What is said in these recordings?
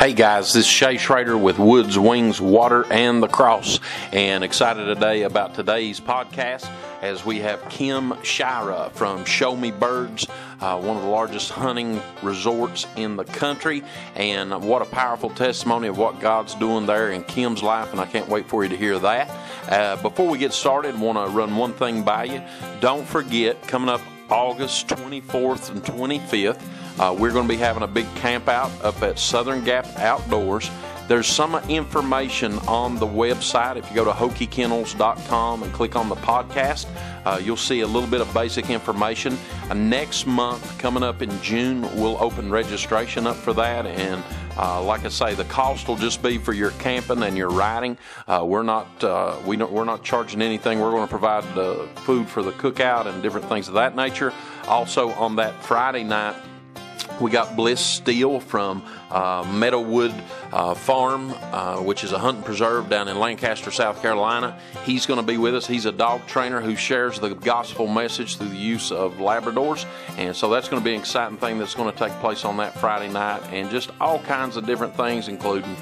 Hey guys, this is Shay Schrader with Woods, Wings, Water, and the Cross, and excited today about today's podcast as we have Kim Shira from Show Me Birds, uh, one of the largest hunting resorts in the country, and what a powerful testimony of what God's doing there in Kim's life, and I can't wait for you to hear that. Uh, before we get started, want to run one thing by you. Don't forget, coming up August 24th and 25th. Uh, we're going to be having a big camp out up at Southern Gap Outdoors. There's some information on the website. If you go to hokiekennels.com and click on the podcast, uh, you'll see a little bit of basic information. Uh, next month, coming up in June, we'll open registration up for that. And uh, like I say, the cost will just be for your camping and your riding. Uh, we're not uh, we don't, we're not charging anything. We're going to provide the food for the cookout and different things of that nature. Also, on that Friday night, we got Bliss Steele from uh, Meadowood uh, Farm, uh, which is a hunting preserve down in Lancaster, South Carolina. He's going to be with us. He's a dog trainer who shares the gospel message through the use of Labradors. And so that's going to be an exciting thing that's going to take place on that Friday night and just all kinds of different things, including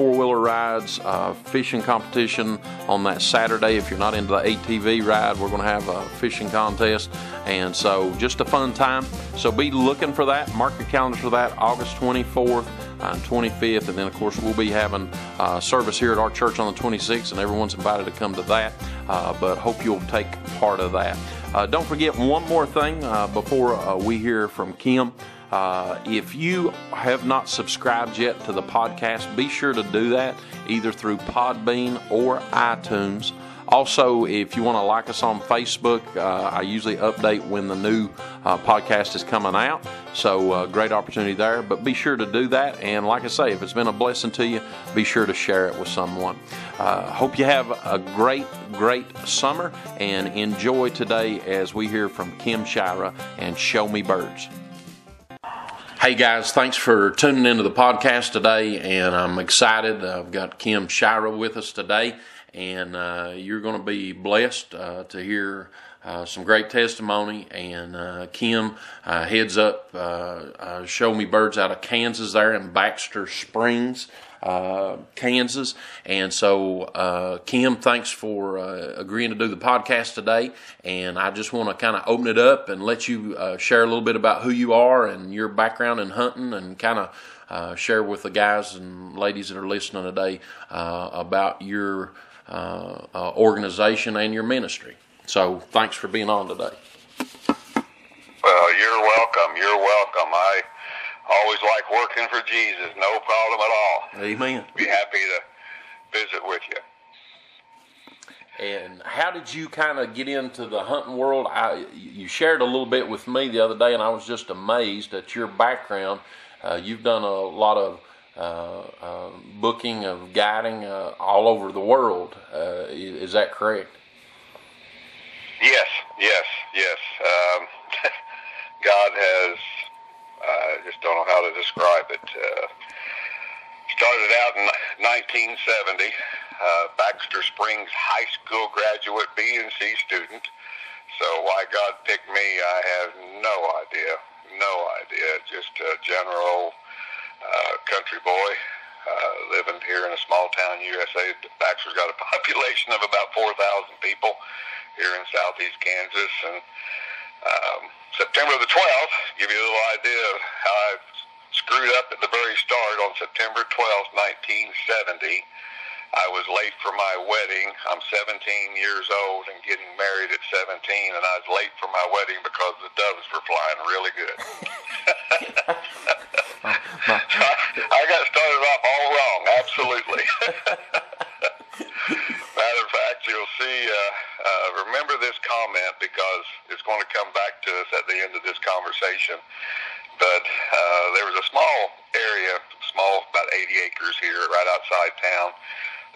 four wheeler rides, uh, fishing competition on that Saturday. If you're not into the ATV ride, we're going to have a fishing contest. And so just a fun time. So be looking for that. Mark your calendars for that August 24th and 25th. And then, of course, we'll be having uh, service here at our church on the 26th, and everyone's invited to come to that. Uh, but hope you'll take part of that. Uh, don't forget one more thing uh, before uh, we hear from Kim. Uh, if you have not subscribed yet to the podcast, be sure to do that either through Podbean or iTunes. Also, if you want to like us on Facebook, uh, I usually update when the new uh, podcast is coming out. So, uh, great opportunity there. But be sure to do that. And like I say, if it's been a blessing to you, be sure to share it with someone. Uh, hope you have a great, great summer and enjoy today as we hear from Kim Shira and Show Me Birds. Hey guys, thanks for tuning into the podcast today, and I'm excited. I've got Kim Shira with us today, and uh, you're going to be blessed uh, to hear uh, some great testimony. And uh, Kim uh, heads up uh, Show Me Birds out of Kansas there in Baxter Springs uh, Kansas. And so, uh, Kim, thanks for uh, agreeing to do the podcast today. And I just want to kind of open it up and let you uh, share a little bit about who you are and your background in hunting and kind of uh, share with the guys and ladies that are listening today about your organization and your ministry. So, thanks for being on today. Well, you're welcome. You're welcome. I always like working for Jesus. No problem at all. Amen. Be happy to visit with you. And how did you kind of get into the hunting world? I, you shared a little bit with me the other day, and I was just amazed at your background. Uh, you've done a lot of uh, uh, booking of guiding uh, all over the world. Uh, is that correct? Yes, yes, yes. Um, God has I just don't know how to describe it. Uh, started out in 1970, uh, Baxter Springs High School graduate, B and C student. So why God picked me, I have no idea. No idea. Just a general uh, country boy uh, living here in a small town, USA. Baxter's got a population of about 4,000 people here in southeast Kansas, and um, September the 12th, give you a little idea of how I screwed up at the very start on September 12th, 1970. I was late for my wedding. I'm 17 years old and getting married at 17, and I was late for my wedding because the doves were flying really good. I got started off all wrong, absolutely. You'll see, uh, uh, remember this comment because it's going to come back to us at the end of this conversation. But uh, there was a small area, small, about 80 acres here right outside town,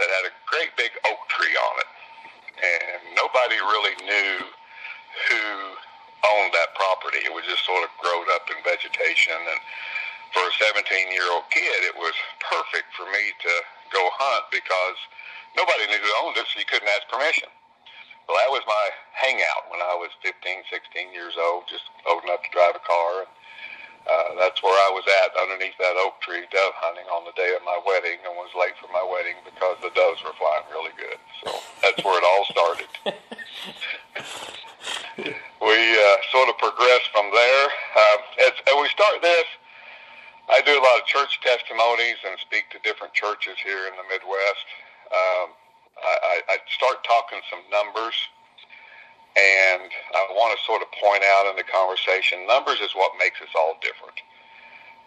that had a great big oak tree on it. And nobody really knew who owned that property. It was just sort of grown up in vegetation. And for a 17 year old kid, it was perfect for me to go hunt because nobody knew who owned it, so you couldn't ask permission. Well, that was my hangout when I was 15, 16 years old, just old enough to drive a car. And, uh, that's where I I was at underneath that oak tree dove hunting on the day of my wedding and was late for my wedding because the doves were flying really good. So that's where it all started. we uh, sort of progressed from there. Uh, as, as we start this, I do a lot of church testimonies and speak to different churches here in the Midwest. Um, I, I start talking some numbers and I want to sort of point out in the conversation, numbers is what makes us all different.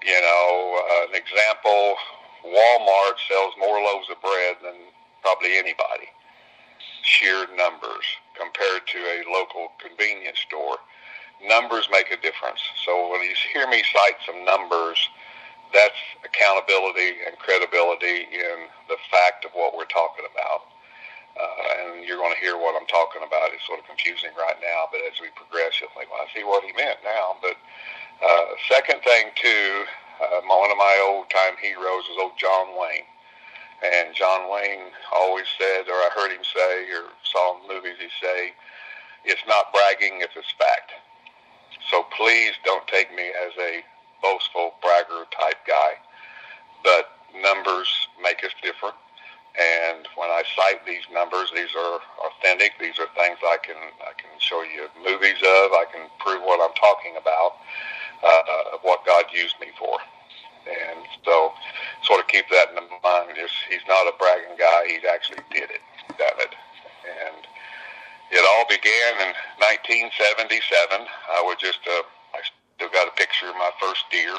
You know, uh, an example, Walmart sells more loaves of bread than probably anybody. Sheer numbers compared to a local convenience store. Numbers make a difference. So when you hear me cite some numbers, accountability and credibility in the fact of what we're talking about. Uh, and you're going to hear what I'm talking about. It's sort of confusing right now, but as we progress, you'll think, well, I see what he meant now. But uh, second thing, too, uh, one of my old time heroes is old John Wayne. And John Wayne always said, or I heard him say, or saw in movies he say, it's not bragging if it's fact. So please don't take me as a boastful bragger type guy. But numbers make us different and when I cite these numbers, these are authentic. These are things I can I can show you movies of. I can prove what I'm talking about, uh, of what God used me for. And so, sort of keep that in mind. Just, he's not a bragging guy. He actually did it, done it. And it all began in 1977. I was just a, I still got a picture of my first deer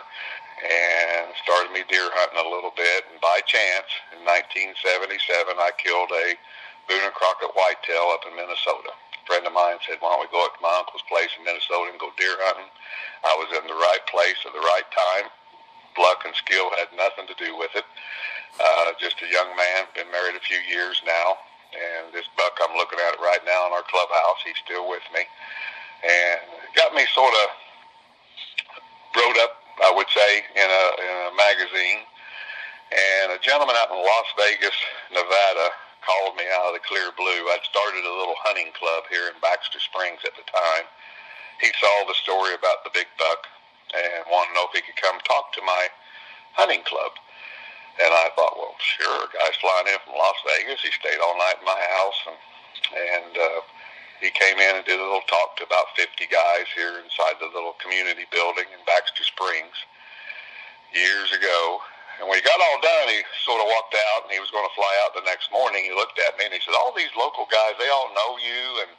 and started me deer hunting a little bit. And by chance, in 1977, I killed a Boone and Crockett whitetail up in Minnesota. A friend of mine said, "Why don't we go up to my uncle's place in Minnesota and go deer hunting?" I was in the right place at the right time. Luck and skill had nothing to do with it. Uh, just a young man, been married a few years now, and this buck I'm looking at right now in our clubhouse. He's still with me, and got me sort of wrote up I would say, in a, in a magazine. And a gentleman out in Las Vegas, Nevada, called me out of the clear blue. I'd started a little hunting club here in Baxter Springs at the time. He saw the story about the big buck and wanted to know if he could come talk to my hunting club. And I thought, well, sure. A guy's flying in from Las Vegas. He stayed all night in my house, and and uh, he came in and did a little talk to about 50 guys here inside the little community building in Baxter Springs years ago. And when he got all done, he sort of walked out and he was going to fly out the next morning. He looked at me and he said, all these local guys, they all know you and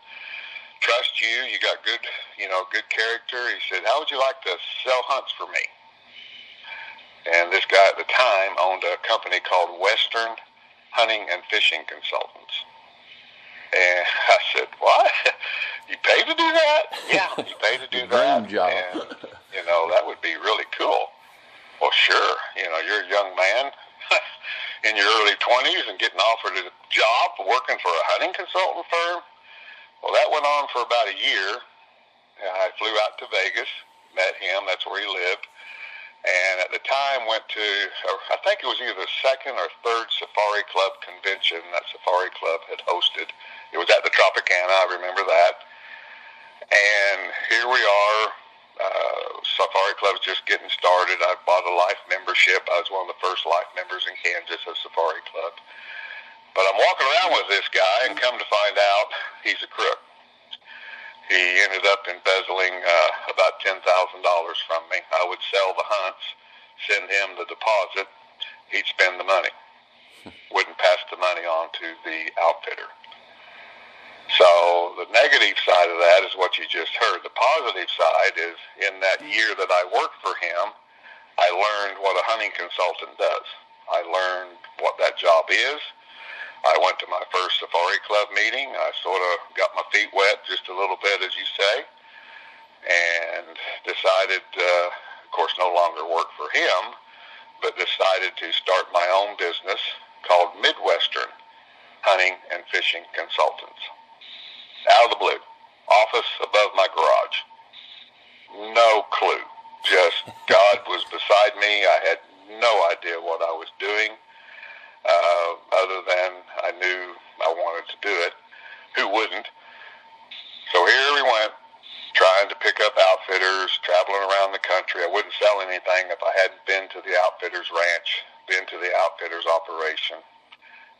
trust you. You got good, you know, good character. He said, how would you like to sell hunts for me? And this guy at the time owned a company called Western Hunting and Fishing Consultants. And I said, "What? You pay to do that? Yeah, you pay to do that. Dream job. And, you know, that would be really cool. Well, sure. You know, you're a young man in your early 20s and getting offered a job working for a hunting consultant firm. Well, that went on for about a year. And I flew out to Vegas, met him. That's where he lived and at the time went to I think it was either the second or third Safari Club convention that Safari Club had hosted. It was at the Tropicana, I remember that. And here we are. Uh, Safari Club's just getting started. I bought a life membership. I was one of the first life members in Kansas of Safari Club. But I'm walking around with this guy, and come to find out, he's a crook he ended up embezzling uh, about ten thousand dollars from me. I would sell the hunts, send him the deposit. He'd spend the money. Wouldn't pass the money on to the outfitter. So the negative side of that is what you just heard. The positive side is in that year that I worked for him, I learned what a hunting consultant does. I learned what that job is. I went to my first Safari Club meeting. I sort of got my feet wet just a little bit, as you say, and decided, uh, of course, no longer work for him, but decided to start my own business called Midwestern Hunting and Fishing Consultants. Out of the blue, office above my garage. No clue. Just God was beside me. I had no idea what I was doing uh, other than I knew I wanted to do it. Who wouldn't? So here we went, trying to pick up outfitters, traveling around the country. I wouldn't sell anything if I hadn't been to the outfitter's ranch, been to the outfitter's operation.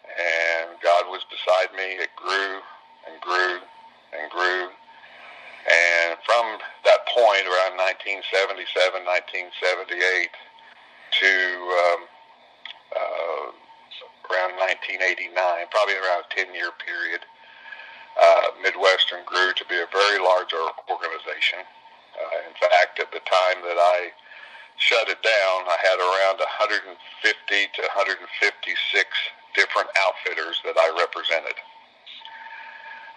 And God was beside me. It grew and grew and grew. And from that point, around 1977, 1978, to um, uh, around 1989, probably around a 10-year period, uh, Midwestern grew to be a very large organization. Uh, in fact, at the time that I shut it down, I had around 150 to 156 different outfitters that I represented.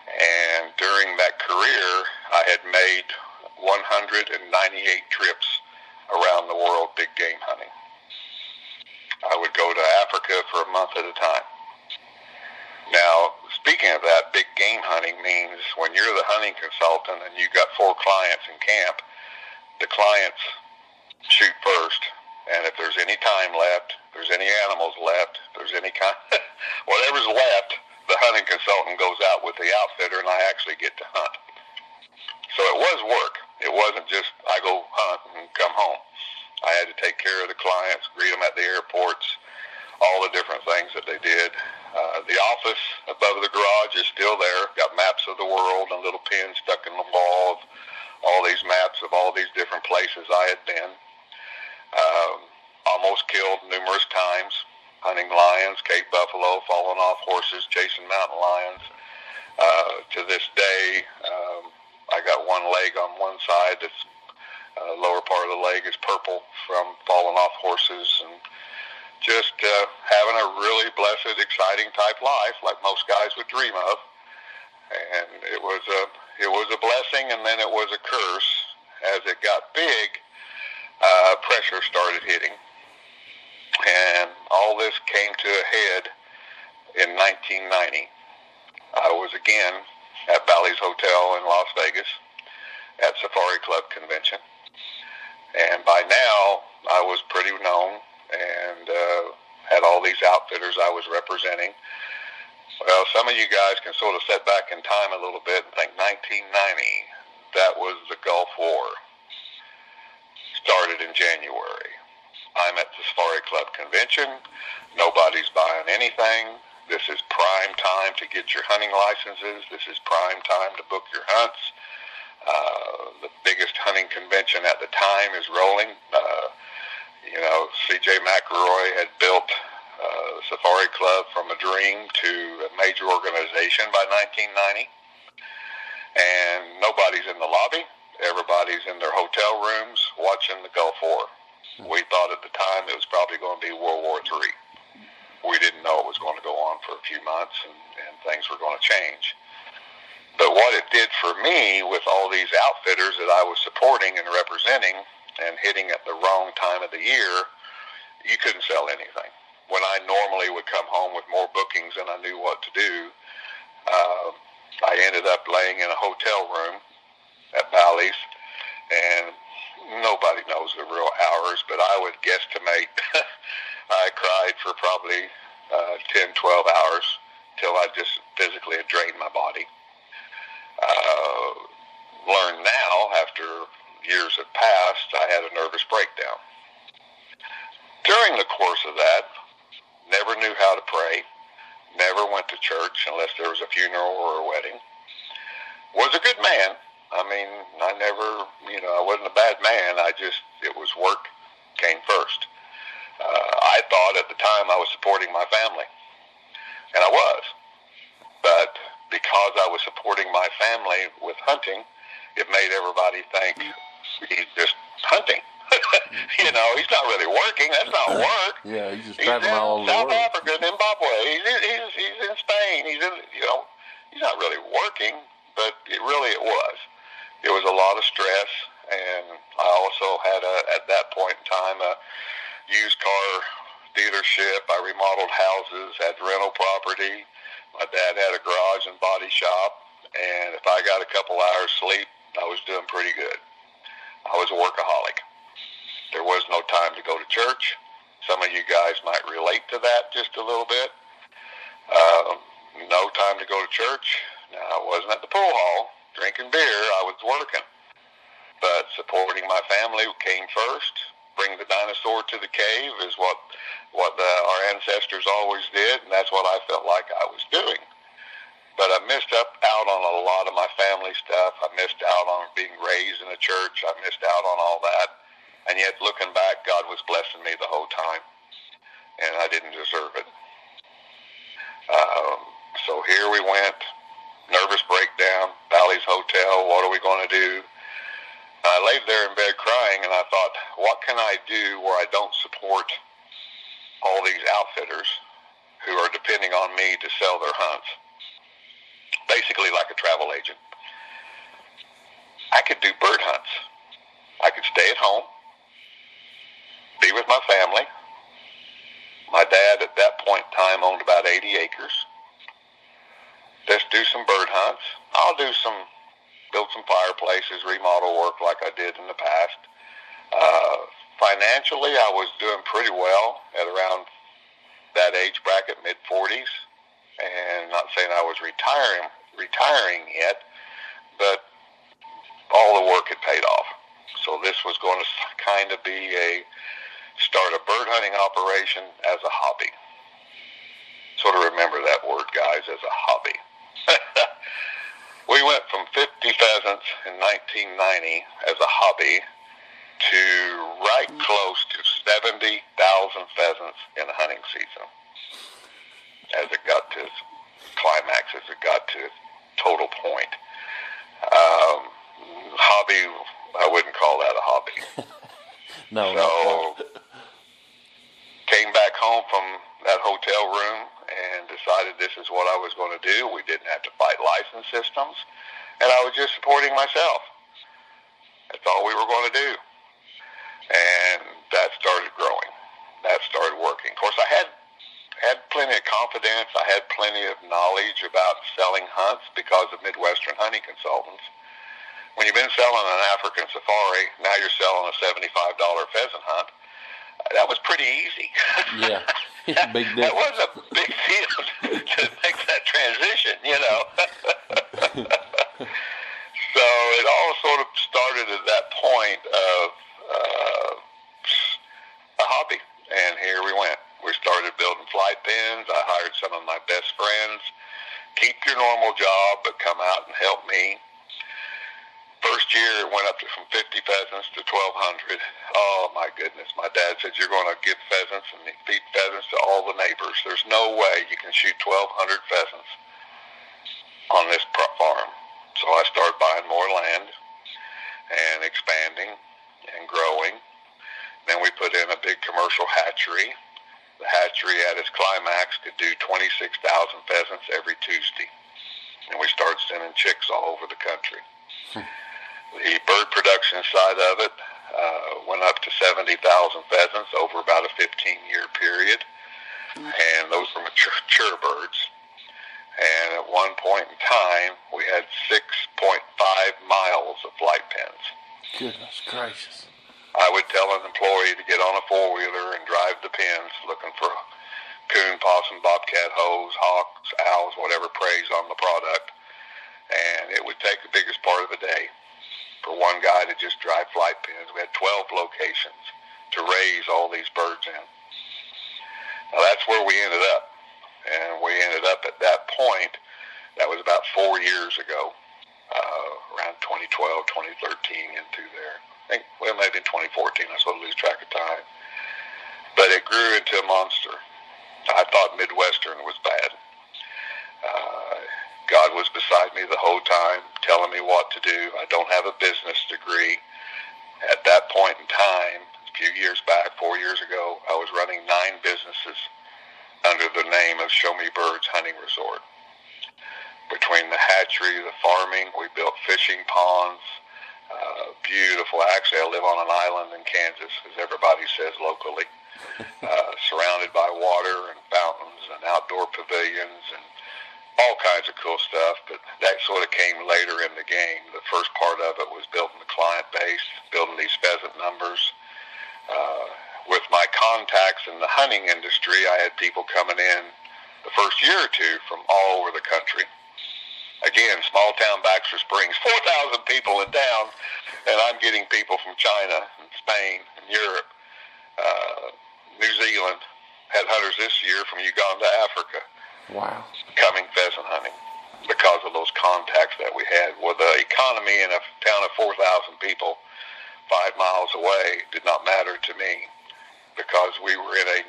And during that career, I had made 198 trips around the world big game hunting. I would go to Africa for a month at a time. Now, speaking of that, big game hunting means when you're the hunting consultant and you've got four clients in camp, the clients shoot first, and if there's any time left, there's any animals left, there's any kind, whatever's left, the hunting consultant goes out with the outfitter, and I actually get to hunt. So it was work. It wasn't just I go hunt and come home. I had to take care of the clients, greet them at the airports, all the different things that they did. Uh, the office above the garage is still there. Got maps of the world and little pins stuck in the wall of all these maps of all these different places I had been. Um, almost killed numerous times, hunting lions, Cape buffalo, falling off horses, chasing mountain lions. Uh, to this day, um, I got one leg on one side that's uh, lower part of the leg is purple from falling off horses and just uh, having a really blessed, exciting type life like most guys would dream of. And it was a it was a blessing, and then it was a curse. As it got big, uh, pressure started hitting, and all this came to a head in 1990. I was again at Bally's Hotel in Las Vegas at Safari Club convention and by now, I was pretty known and uh, had all these outfitters I was representing. Well, some of you guys can sort of set back in time a little bit and think 1990, that was the Gulf War. Started in January. I'm at the Safari Club convention. Nobody's buying anything. This is prime time to get your hunting licenses. This is prime time to book your hunts. Uh, the biggest hunting convention at the time is rolling. Uh, you know, C.J. McElroy had built uh, Safari Club from a dream to a major organization by 1990. And nobody's in the lobby. Everybody's in their hotel rooms watching the Gulf War. We thought at the time it was probably going to be World War III. We didn't know it was going to go on for a few months and, and things were going to change. But what it did for me with all these outfitters that I was supporting and representing and hitting at the wrong time of the year, you couldn't sell anything. When I normally would come home with more bookings than I knew what to do, uh, I ended up laying in a hotel room at Bally's, and nobody knows the real hours, but I would guesstimate I cried for probably uh, 10, 12 hours till I just physically had drained my body uh, learned now, after years have passed, I had a nervous breakdown. During the course of that, never knew how to pray, never went to church unless there was a funeral or a wedding. Was a good man. I mean, I never, you know, I wasn't a bad man. I just, it was work came first. Uh, I thought at the time I was supporting my family, and I was. But because I was supporting my family with hunting, it made everybody think he's just hunting. you know, he's not really working. That's not work. Yeah, he's just he's traveling in all over South the world. Africa, Zimbabwe. He's, he's he's in Spain. He's in you know, he's not really working, but it really it was. It was a lot of stress, and I also had a at that point in time a used car dealership. I remodeled houses, had rental property. My dad had a garage and body shop, and if I got a couple hours sleep, I was doing pretty good. I was a workaholic. There was no time to go to church. Some of you guys might relate to that just a little bit. Um, no time to go to church. Now, I wasn't at the pool hall drinking beer. I was working. but supporting my family came first. Bring the dinosaur to the cave is what what the, our ancestors always did, and that's what I felt like I was doing. But I missed up out on a lot of my family stuff. I missed out on being raised in a church. I missed out on all that. And yet, looking back, God was blessing me the whole time, and I didn't deserve it. Um, so here we went, nervous breakdown, Bally's Hotel. What are we going to do? I laid there in bed crying, and I thought, what can I do where I don't support all these outfitters who are depending on me to sell their hunts? Basically, like a travel agent. I could do bird hunts. I could stay at home, be with my family. My dad at that point in time owned about 80 acres. Just do some bird hunts. I'll do some build some fireplaces, remodel work like I did in the past. Uh, financially, I was doing pretty well at around that age bracket, mid 40s, and not saying I was retiring retiring yet, but all the work had paid off. So this was going to kind of be a start a bird hunting operation as a hobby. Sort of remember that word, guys, as a hobby. we went from 50 pheasants in 1990 as a hobby to right close to 70,000 pheasants in a hunting season as it got to its climax, as it got to its total point. Um, hobby, I wouldn't call that a hobby. no. So, came back home from that hotel room and decided this is what I was going to do. We didn't have to fight license systems, and I was just supporting myself. That's all we were going to do. And that started growing. That started working. Of course, I had had plenty of confidence. I had plenty of knowledge about selling hunts because of Midwestern Hunting Consultants. When you've been selling an African safari, now you're selling a $75 pheasant hunt. That was pretty easy. Yeah. big deal. that was a big deal to make that transition, you know. so it all sort of started at that point of uh, a hobby, and here we went. We started building flight pens. I hired some of my best friends. Keep job, but come out and help me First year, it went up to from 50 pheasants to 1,200. Oh my goodness! My dad said you're going to give pheasants and feed pheasants to all the neighbors. There's no way you can shoot 1,200 pheasants on this farm. So I started buying more land and expanding and growing. Then we put in a big commercial hatchery. The hatchery at its climax could do 26,000 pheasants every Tuesday. And we started sending chicks all over the country. Hmm. The bird production side of it uh, went up to 70,000 pheasants over about a 15-year period, and those were mature birds. And at one point in time, we had 6.5 miles of flight pens. Goodness gracious. I would tell an employee to get on a four-wheeler and drive the pens looking for coon, possum, bobcat, hose, hawks, owls, whatever preys on the product. And it would take the biggest part of the day for one guy to just drive flight pens. We had 12 locations to raise all these birds in. Now that's where we ended up. And we ended up at that point, that was about four years ago, uh, around 2012, 2013 into there. I think, well, maybe in 2014, I sort of lose track of time. But it grew into a monster. I thought Midwestern was bad. Uh, God was beside me the whole time, telling me what to do. I don't have a business degree. At that point in time, a few years back, four years ago, I was running nine businesses under the name of Show Me Birds Hunting Resort. Between the hatchery, the farming, we built fishing ponds, uh, beautiful. Actually, I live on an island in Kansas, as everybody says locally, uh, surrounded by water and fountains and outdoor pavilions and all kinds of cool stuff, but that sort of came later in the game. The first part of it was building the client base, building these pheasant numbers. Uh, with my contacts in the hunting industry, I had people coming in the first year or two from all over the country. Again, small town Baxter Springs, 4,000 people in town, and I'm getting people from China and Spain and Europe, uh, New Zealand, had hunters this year from Uganda, Africa. Wow. Coming pheasant hunting because of those contacts that we had. Well, the economy in a town of 4,000 people five miles away did not matter to me because we were in a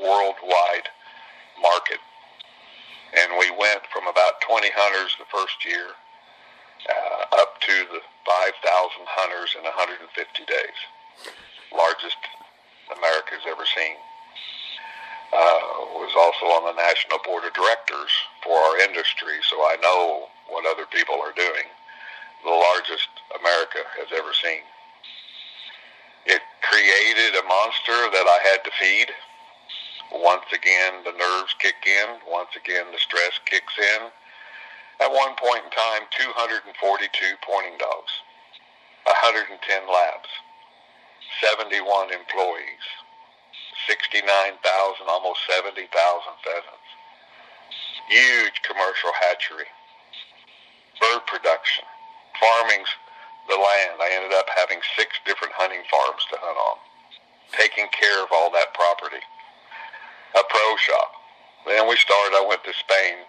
worldwide market and we went from about 20 hunters the first year uh, up to the 5,000 hunters in 150 days. Largest America's ever seen. Uh, was also on the national board of directors for our industry, so I know what other people are doing. The largest America has ever seen. It created a monster that I had to feed once again, the nerves kick in. Once again, the stress kicks in. At one point in time, 242 pointing dogs, 110 labs, 71 employees, 69,000, almost 70,000 pheasants. Huge commercial hatchery, bird production, farming's the land. I ended up having six different hunting farms to hunt on, taking care of all that property a pro shop. Then we started, I went to Spain,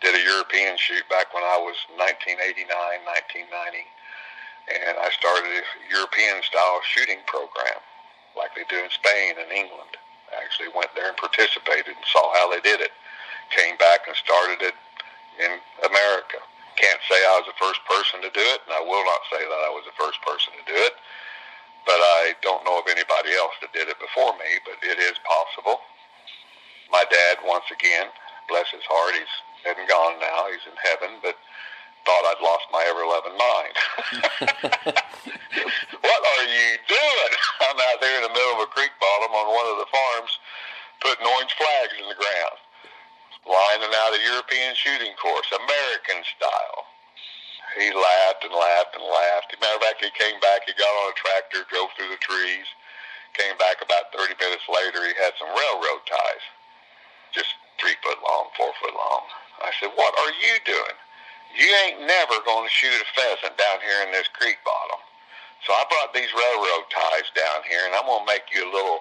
did a European shoot back when I was 1989, 1990, and I started a European style shooting program like they do in Spain and England. I actually went there and participated and saw how they did it. Came back and started it in America. Can't say I was the first person to do it, and I will not say that I was the first person to do it, but I don't know of anybody else that did it before me, but it is possible my dad, once again, bless his heart, he's and gone now. He's in heaven, but thought I'd lost my ever-loving mind. what are you doing? I'm out there in the middle of a creek bottom on one of the farms putting orange flags in the ground, lining out a European shooting course, American style. He laughed and laughed and laughed. As a matter of fact, he came back, he got on a tractor, drove through the trees, came back about 30 minutes later, he had some railroad ties just three foot long, four foot long. I said, what are you doing? You ain't never going to shoot a pheasant down here in this creek bottom. So I brought these railroad ties down here, and I'm going to make you a little,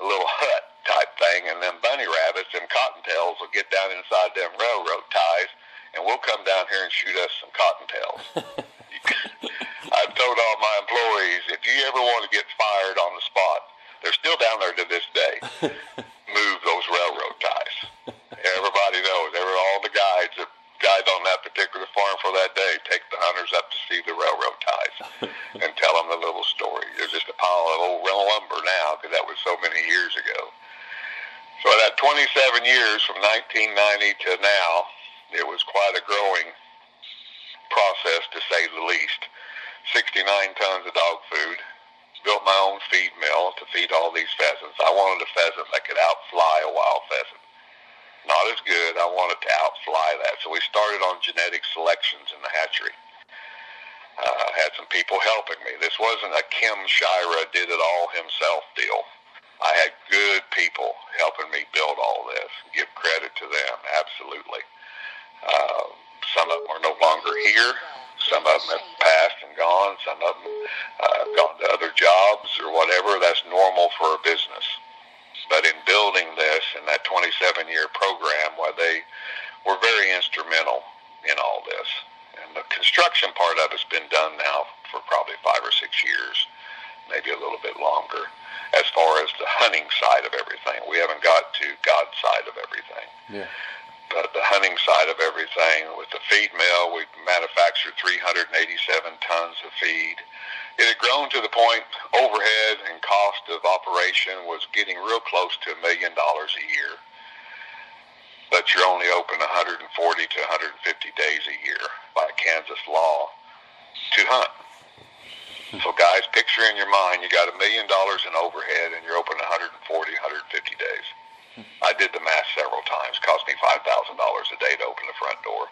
a little hut type thing, and them bunny rabbits and cottontails will get down inside them railroad ties, and we'll come down here and shoot us some cottontails. I've told all my employees, if you ever want to get fired on the spot, they're still down there to this day. Move those railroad ties. Everybody knows. Every, all the guides, guides on that particular farm for that day, take the hunters up to see the railroad ties and tell them the little story. There's just a pile of old lumber now because that was so many years ago. So that 27 years from 1990 to now, it was quite a growing process to say the least. 69 tons of dog food, built my own feed mill to feed all these pheasants. I wanted a pheasant that could outfly a wild pheasant. Not as good. I wanted to outfly that. So we started on genetic selections in the hatchery. Uh, had some people helping me. This wasn't a Kim Shira did it all himself deal. I had good people helping me build all this. Give credit to them, absolutely. Uh, some of them are no longer here. Some of them have passed and gone. Some of them uh, have gone to other jobs or whatever. That's normal for a business. But in building this in that 27-year program, where they were very instrumental in all this, and the construction part of it's been done now for probably five or six years, maybe a little bit longer. As far as the hunting side of everything, we haven't got to God's side of everything. Yeah but the hunting side of everything. With the feed mill, we manufactured 387 tons of feed. It had grown to the point overhead and cost of operation was getting real close to a million dollars a year. But you're only open 140 to 150 days a year by Kansas law to hunt. So guys, picture in your mind you got a million dollars in overhead and you're open 140, 150 days. I did the math several times. Cost me five thousand dollars a day to open the front door.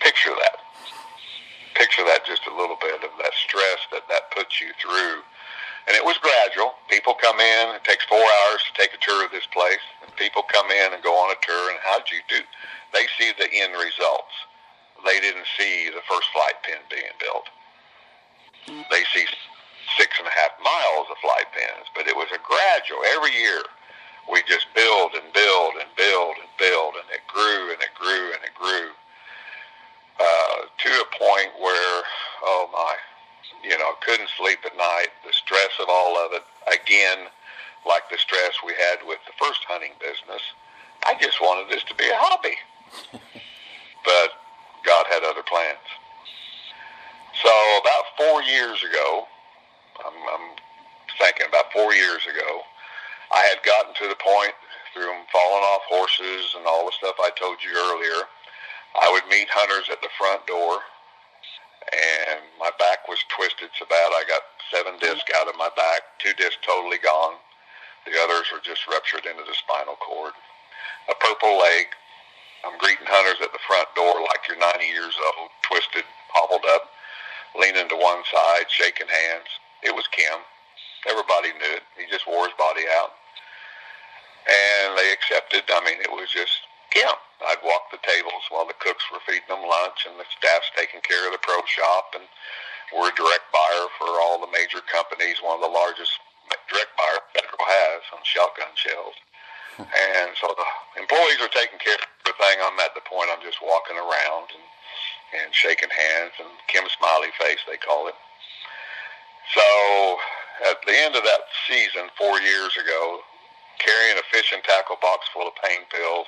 Picture that. Picture that just a little bit of that stress that that puts you through. And it was gradual. People come in. It takes four hours to take a tour of this place. And people come in and go on a tour. And how'd you do? They see the end results. they didn't see the first flight pen being built. They see six and a half miles of flight pens, but it was a gradual. Every year, we just build and build and build, and it grew and it grew and it grew uh, to a point where, oh my, you know, couldn't sleep at night. The stress of all of it, again, like the stress we had with the first hunting business. I just wanted this to be a hobby. but God had other plans. So about four years ago, I'm, I'm thinking about four years ago, I had gotten to the point through falling off horses and all the stuff I told you earlier. I would meet hunters at the front door, and my back was twisted so bad I got seven discs out of my back, two discs totally gone. The others were just ruptured into the spinal cord. A purple leg. I'm greeting hunters at the front door like you're 90 years old, twisted, hobbled up, leaning to one side, shaking hands. It was Kim. Everybody knew it. He just wore his body out. And they accepted. I mean, it was just Kim. I'd walk the tables while the cooks were feeding them lunch and the staff's taking care of the pro shop. And we're a direct buyer for all the major companies, one of the largest direct buyer Federal has on shotgun shells. Hmm. and so the employees are taking care of everything. I'm at the point I'm just walking around and, and shaking hands and Kim smiley face, they call it. So at the end of that season, four years ago, carrying a fishing tackle box full of pain pills,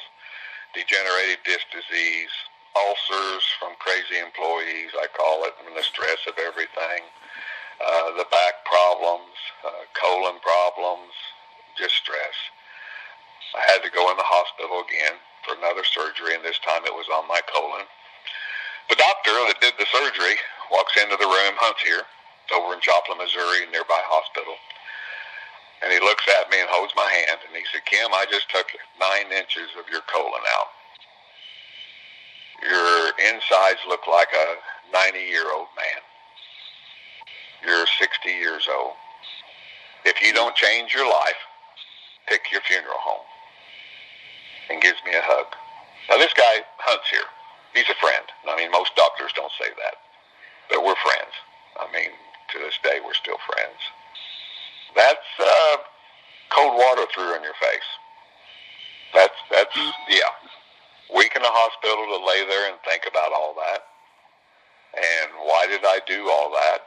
degenerative disc disease, ulcers from crazy employees, I call it, and the stress of everything, uh, the back problems, uh, colon problems, just stress. I had to go in the hospital again for another surgery, and this time it was on my colon. The doctor that did the surgery walks into the room, Hunt's here, over in Joplin, Missouri, nearby hospital. And he looks at me and holds my hand, and he said, Kim, I just took nine inches of your colon out. Your insides look like a 90-year-old man. You're 60 years old. If you don't change your life, pick your funeral home. And gives me a hug. Now this guy Hunt's here. He's a friend. I mean, most doctors don't say that. But we're friends. I mean, to this day, we're still friends. That's uh, cold water threw in your face. That's that's yeah. Week in the hospital to lay there and think about all that. And why did I do all that?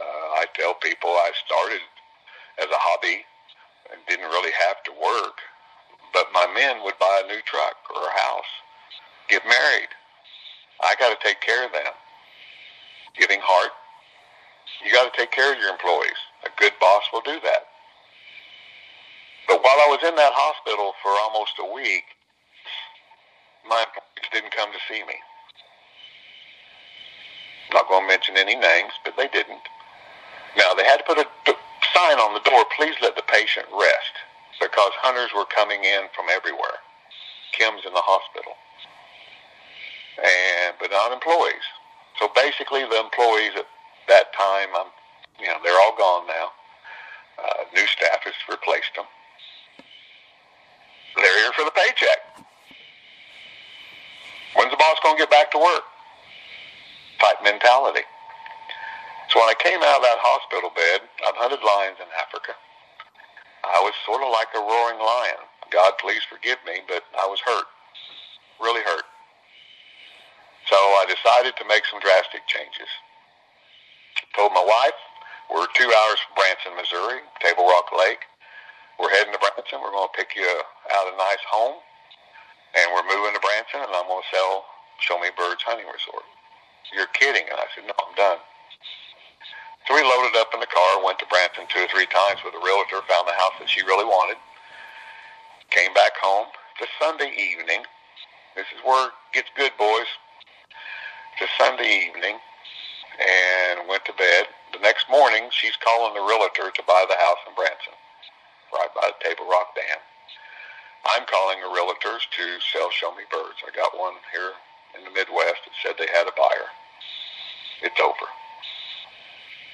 Uh, I tell people I started as a hobby and didn't really have to work, but my men would buy a new truck or a house, get married. I got to take care of them. Giving heart, you got to take care of your employees. A good boss will do that. But while I was in that hospital for almost a week, my employees didn't come to see me. I'm not going to mention any names, but they didn't. Now, they had to put a sign on the door, please let the patient rest, because hunters were coming in from everywhere. Kim's in the hospital. And, but not employees. So basically the employees at that time, I'm, you know, they're all gone now. Uh, new staff has replaced them. They're here for the paycheck. When's the boss going to get back to work? Type mentality. So when I came out of that hospital bed, I've hunted lions in Africa. I was sort of like a roaring lion. God, please forgive me, but I was hurt. Really hurt. So I decided to make some drastic changes. Told my wife, we're two hours from Branson, Missouri, Table Rock Lake. We're heading to Branson. We're going to pick you out a nice home. And we're moving to Branson, and I'm going to sell Show Me Birds Hunting Resort. You're kidding. And I said, no, I'm done. So we loaded up in the car, went to Branson two or three times with a realtor, found the house that she really wanted. Came back home. It's a Sunday evening. This is where it gets good, boys. It's a Sunday evening and went to bed. The next morning, she's calling the realtor to buy the house in Branson, right by the Table Rock Dam. I'm calling the realtors to sell Show Me Birds. I got one here in the Midwest that said they had a buyer. It's over.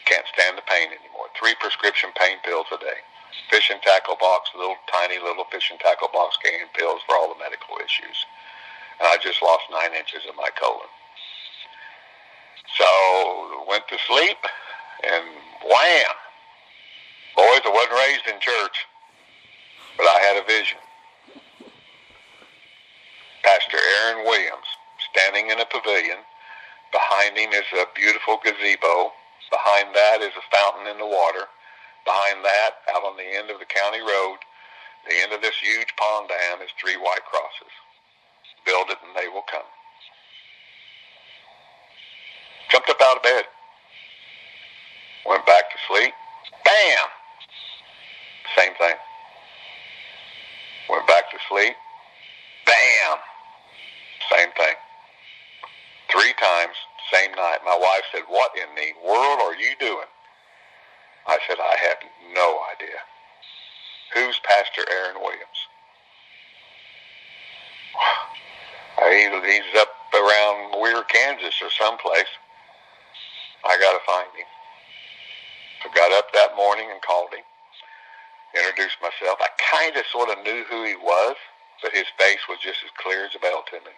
Can't stand the pain anymore. Three prescription pain pills a day. Fish and tackle box, little tiny little fish and tackle box pain pills for all the medical issues. And I just lost nine inches of my colon. So went to sleep, and wham! Boys, I wasn't raised in church, but I had a vision. Pastor Aaron Williams standing in a pavilion. Behind him is a beautiful gazebo. Behind that is a fountain in the water. Behind that, out on the end of the county road, the end of this huge pond dam is three white crosses. Build it and they will come. Jumped up out of bed. Went back to sleep. Bam! Same thing. Went back to sleep. Bam! Same thing. Three times, same night. My wife said, what in the world are you doing? I said, I have no idea. Who's Pastor Aaron Williams? He's up around Weir, Kansas or someplace. I got to find him. So got up that morning and called him. Introduced myself. I kind of sort of knew who he was, but his face was just as clear as a bell to me.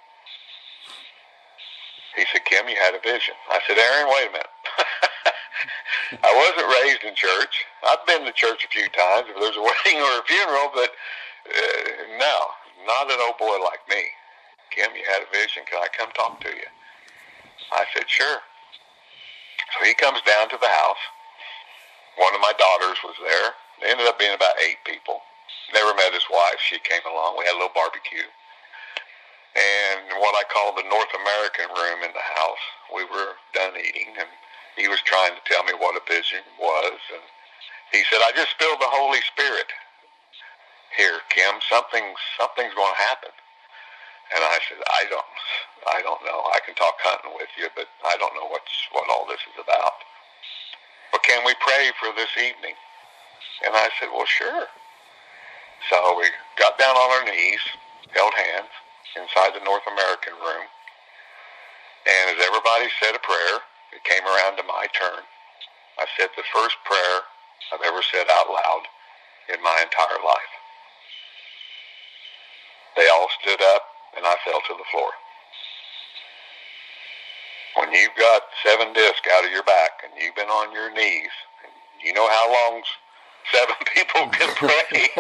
He said, Kim, you had a vision. I said, Aaron, wait a minute. I wasn't raised in church. I've been to church a few times if there's a wedding or a funeral, but uh, no, not an old boy like me. Kim, you had a vision. Can I come talk to you? I said, sure. So he comes down to the house. One of my daughters was there. It ended up being about eight people. Never met his wife. She came along. We had a little barbecue and what I call the North American room in the house. We were done eating, and he was trying to tell me what a vision was, and he said, "I just feel the Holy Spirit here, Kim. Something, something's going to happen." And I said, "I don't, I don't know. I can talk hunting with you, but I don't know what's what all this is about. But can we pray for this evening?" And I said, "Well, sure." So we got down on our knees, held hands inside the North American room. And as everybody said a prayer, it came around to my turn. I said the first prayer I've ever said out loud in my entire life. They all stood up and I fell to the floor. When you've got seven discs out of your back and you've been on your knees, you know how long seven people can pray.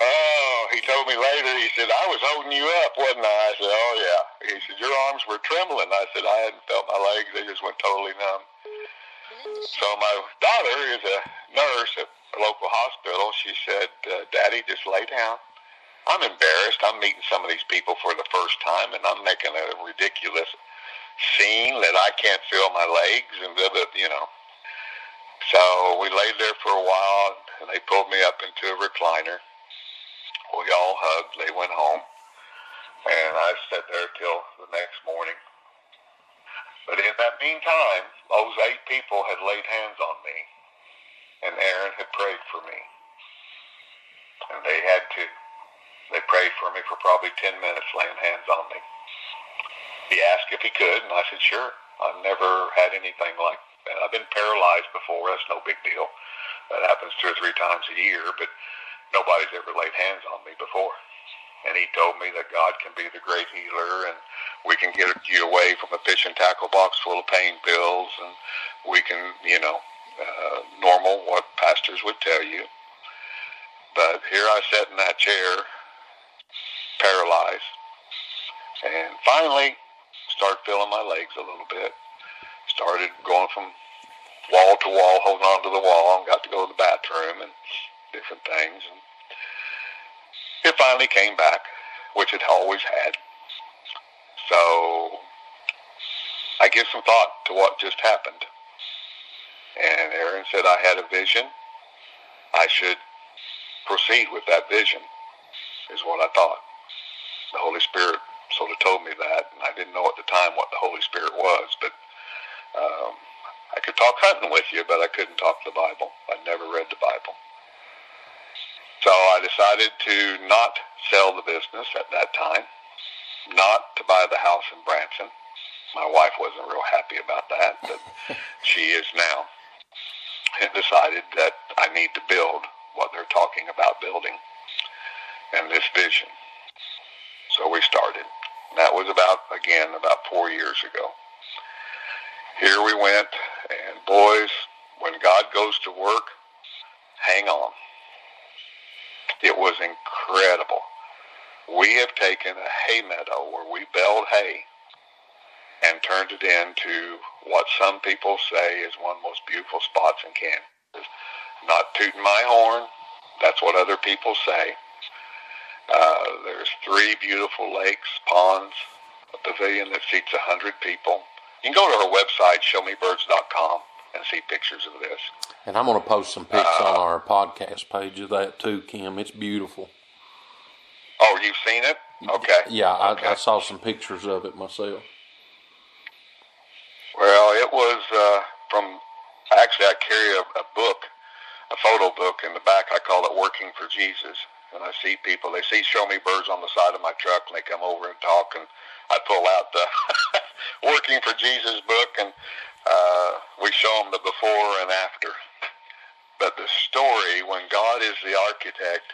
oh, he told me later, he said, I was holding you up, wasn't I? I said, oh, yeah. He said, your arms were trembling. I said, I hadn't felt my legs. They just went totally numb. So my daughter is a nurse at a local hospital. She said, uh, Daddy, just lay down. I'm embarrassed. I'm meeting some of these people for the first time, and I'm making a ridiculous scene that I can't feel my legs and, you know. So we laid there for a while, and they pulled me up into a recliner. We all hugged. They went home, and I sat there till the next morning. But in that meantime, those eight people had laid hands on me, and Aaron had prayed for me. And they had to. They prayed for me for probably 10 minutes, laying hands on me. He asked if he could, and I said, sure. I've never had anything like and I've been paralyzed before. That's no big deal. That happens two or three times a year, but nobody's ever laid hands on me before. And he told me that God can be the great healer and we can get you away from a fishing tackle box full of pain pills and we can, you know, uh, normal what pastors would tell you. But here I sat in that chair, paralyzed, and finally started feeling my legs a little bit started going from wall to wall, holding on to the wall, and got to go to the bathroom and different things. And it finally came back, which it always had. So I give some thought to what just happened. And Aaron said I had a vision. I should proceed with that vision, is what I thought. The Holy Spirit sort of told me that, and I didn't know at the time what the Holy Spirit was, but um, I could talk hunting with you, but I couldn't talk the Bible. I'd never read the Bible. So I decided to not sell the business at that time, not to buy the house in Branson. My wife wasn't real happy about that, but she is now, and decided that I need to build what they're talking about building and this vision. So we started. That was about, again, about four years ago. Here we went, and boys, when God goes to work, hang on. It was incredible. We have taken a hay meadow where we baled hay and turned it into what some people say is one of the most beautiful spots in Kansas. Not tooting my horn. That's what other people say. Uh, there's three beautiful lakes, ponds, a pavilion that seats 100 people. You can go to our website, showmebirds.com, and see pictures of this. And I'm going to post some pics uh, on our podcast page of that too, Kim. It's beautiful. Oh, you've seen it? Okay. Yeah, I, okay. I saw some pictures of it myself. Well, it was uh, from. Actually, I carry a, a book, a photo book in the back. I call it "Working for Jesus." And I see people. They see "Show Me Birds" on the side of my truck, and they come over and talk. And I pull out the "Working for Jesus" book, and uh, we show them the before and after. But the story, when God is the architect,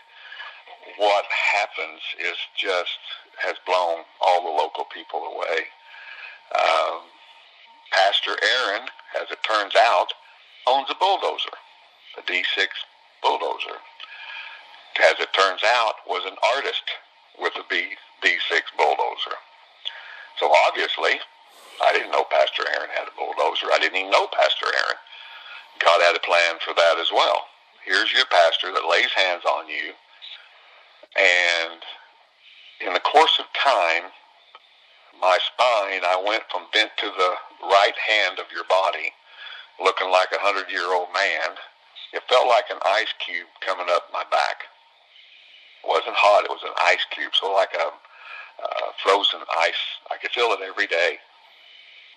what happens is just has blown all the local people away. Um, Pastor Aaron, as it turns out, owns a bulldozer, a D6 bulldozer. As it turns out, was an artist with a B, D6 bulldozer. So obviously, I didn't know Pastor Aaron had a bulldozer. I didn't even know Pastor Aaron. God had a plan for that as well. Here's your pastor that lays hands on you, and in the course of time, my spine, I went from bent to the right hand of your body, looking like a hundred year old man. It felt like an ice cube coming up my back. Wasn't hot, it was an ice cube, so like a uh, frozen ice. I could feel it every day,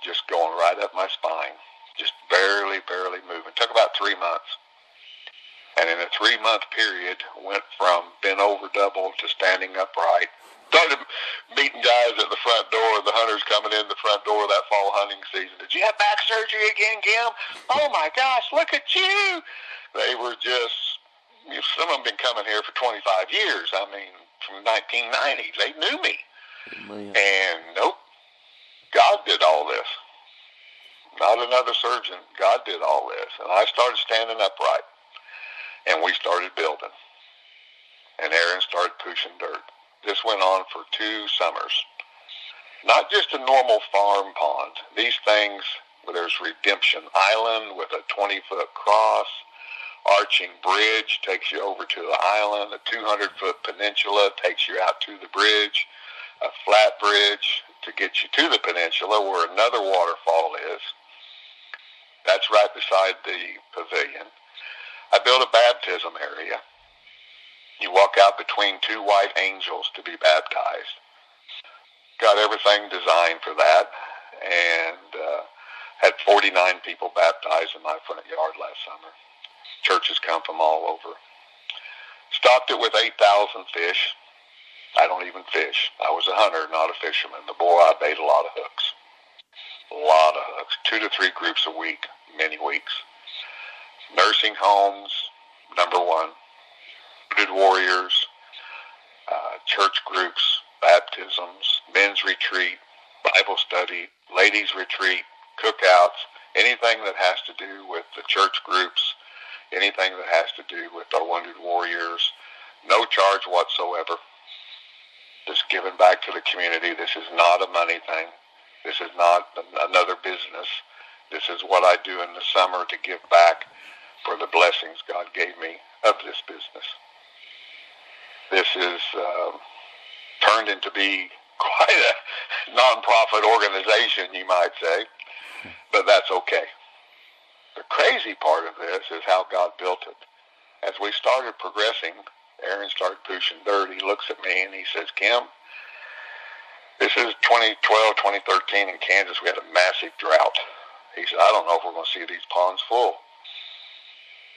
just going right up my spine, just barely, barely moving. It took about three months. And in a three month period, went from bent over double to standing upright started meeting guys at the front door. The hunters coming in the front door that fall hunting season. Did you have back surgery again, Kim? Oh my gosh, look at you! They were just. Some of them been coming here for 25 years. I mean, from 1990s. They knew me. And nope, God did all this. Not another surgeon. God did all this. And I started standing upright. And we started building. And Aaron started pushing dirt. This went on for two summers. Not just a normal farm pond. These things, there's Redemption Island with a 20-foot cross. Arching Bridge takes you over to the island. A 200-foot peninsula takes you out to the bridge. A flat bridge to get you to the peninsula where another waterfall is. That's right beside the pavilion. I built a baptism area you walk out between two white angels to be baptized. Got everything designed for that, and uh, had 49 people baptized in my front yard last summer. Churches come from all over. Stocked it with 8,000 fish. I don't even fish. I was a hunter, not a fisherman. The boy, I bait a lot of hooks. A lot of hooks. Two to three groups a week, many weeks. Nursing homes, number one wounded warriors, uh, church groups, baptisms, men's retreat, Bible study, ladies retreat, cookouts, anything that has to do with the church groups, anything that has to do with our wounded warriors, no charge whatsoever. Just giving back to the community. This is not a money thing. This is not another business. This is what I do in the summer to give back for the blessings God gave me of this business this is uh, turned into be quite a nonprofit organization, you might say, but that's okay. The crazy part of this is how God built it. As we started progressing, Aaron started pushing dirt. He looks at me and he says, Kim, this is 2012, 2013 in Kansas. We had a massive drought. He said, I don't know if we're going to see these ponds full.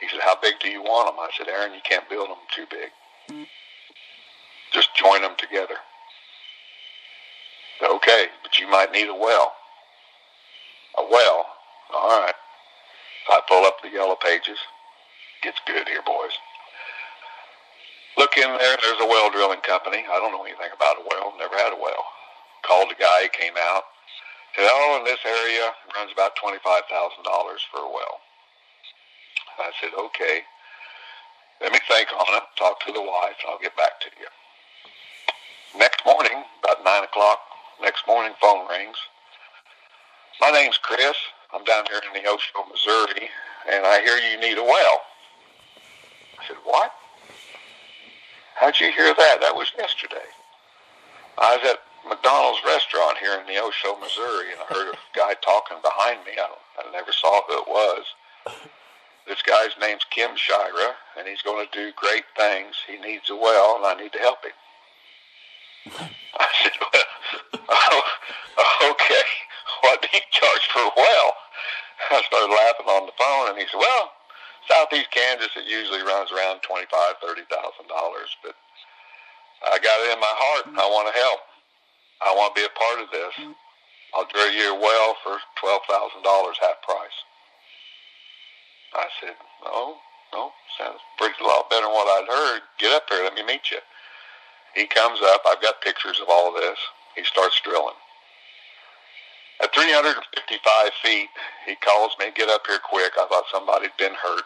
He said, how big do you want them? I said, Aaron, you can't build them too big just join them together. Said, Okay, but you might need a well. A well. All right. I pull up the yellow pages. Gets good here, boys. Look in there. There's a well drilling company. I don't know anything about a well. Never had a well. called the guy, he came out. Said, oh, in this area, runs about $25,000 for a well. I said, okay. Let me think on it, talk to the wife, and I'll get back to you. Next morning, about 9 o'clock, next morning, phone rings. My name's Chris. I'm down here in Neosho, Missouri, and I hear you need a well. I said, what? How'd you hear that? That was yesterday. I was at McDonald's restaurant here in Neosho, Missouri, and I heard a guy talking behind me. I, I never saw who it was. This guy's name's Kim Shira, and he's going to do great things. He needs a well, and I need to help him. I said, well, oh, okay. What do you charge for a well? I started laughing on the phone, and he said, well, Southeast Kansas, it usually runs around twenty-five, thirty thousand dollars, but I got it in my heart. I want to help. I want to be a part of this. I'll drill you a well for twelve thousand dollars, half price. I said, no, no, sounds pretty a lot better than what I'd heard. Get up here, let me meet you. He comes up. I've got pictures of all this. He starts drilling. At 355 feet, he calls me, get up here quick. I thought somebody'd been hurt.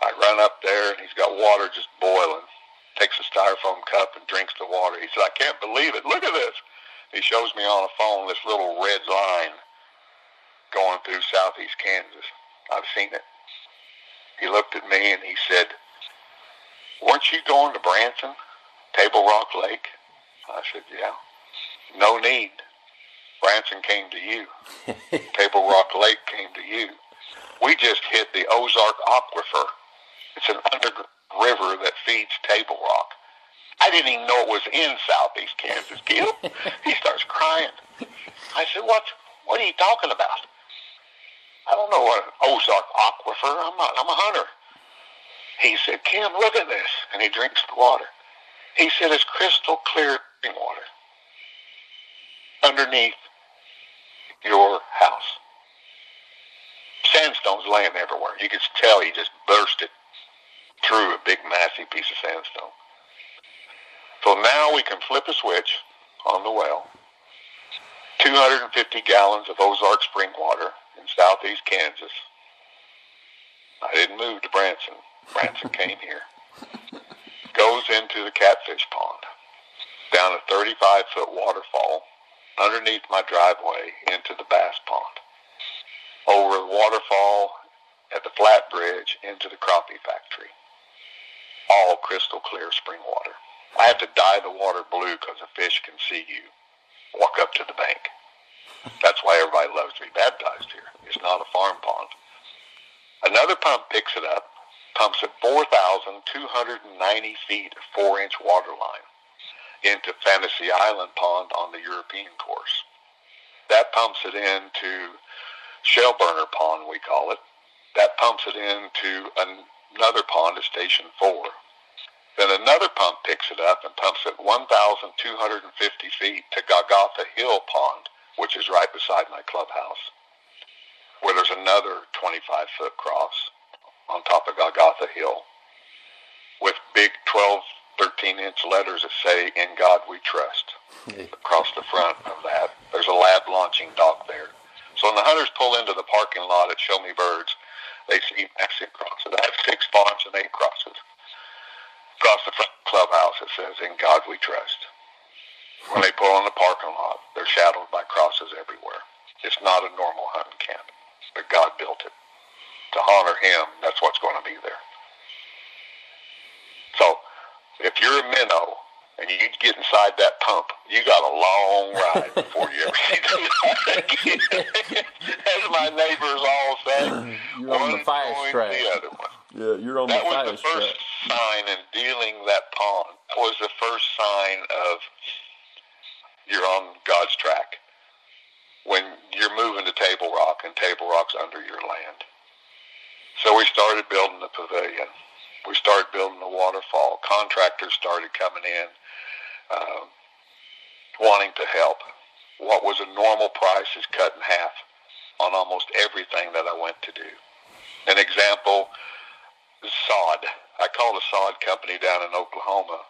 I run up there, and he's got water just boiling. Takes a styrofoam cup and drinks the water. He said, I can't believe it. Look at this. He shows me on a phone this little red line going through southeast Kansas. I've seen it. He looked at me and he said, weren't you going to Branson, Table Rock Lake? I said, yeah. No need. Branson came to you. Table Rock Lake came to you. We just hit the Ozark Aquifer. It's an underground river that feeds Table Rock. I didn't even know it was in southeast Kansas. Gil, he starts crying. I said, what, what are you talking about? I don't know what an Ozark aquifer. I'm not. I'm a hunter. He said, Kim, look at this. And he drinks the water. He said, it's crystal clear water underneath your house. Sandstone's laying everywhere. You could tell he just burst it through a big, massive piece of sandstone. So now we can flip a switch on the well. 250 gallons of Ozark spring water in southeast Kansas. I didn't move to Branson. Branson came here. Goes into the catfish pond, down a 35 foot waterfall, underneath my driveway into the bass pond, over the waterfall at the flat bridge into the crappie factory. All crystal clear spring water. I have to dye the water blue because the fish can see you. Walk up to the bank. That's why everybody loves to be baptized here. It's not a farm pond. Another pump picks it up, pumps at 4,290 feet of 4-inch water line into Fantasy Island Pond on the European course. That pumps it into Shellburner Pond, we call it. That pumps it into another pond at Station 4. Then another pump picks it up and pumps it 1,250 feet to Golgotha Hill Pond which is right beside my clubhouse, where there's another 25 foot cross on top of Golgotha Hill with big 12, 13 inch letters that say, In God We Trust. Hmm. Across the front of that, there's a lab launching dock there. So when the hunters pull into the parking lot at Show Me Birds, they see massive crosses. I have six spawns and eight crosses. Across the front clubhouse, it says, In God We Trust. When they pull in the parking lot, they're shadowed by crosses everywhere. It's not a normal hunting camp, but God built it. To honor him, that's what's going to be there. So, if you're a minnow and you get inside that pump, you got a long ride before you ever see the again. As my neighbors all say, you're on the fire track. The other one. Yeah, you're on that the was the first track. sign in dealing that pond. That was the first sign of you're on God's track. When you're moving to Table Rock and Table Rock's under your land. So we started building the pavilion. We started building the waterfall. Contractors started coming in, uh, wanting to help. What was a normal price is cut in half on almost everything that I went to do. An example, sod. I called a sod company down in Oklahoma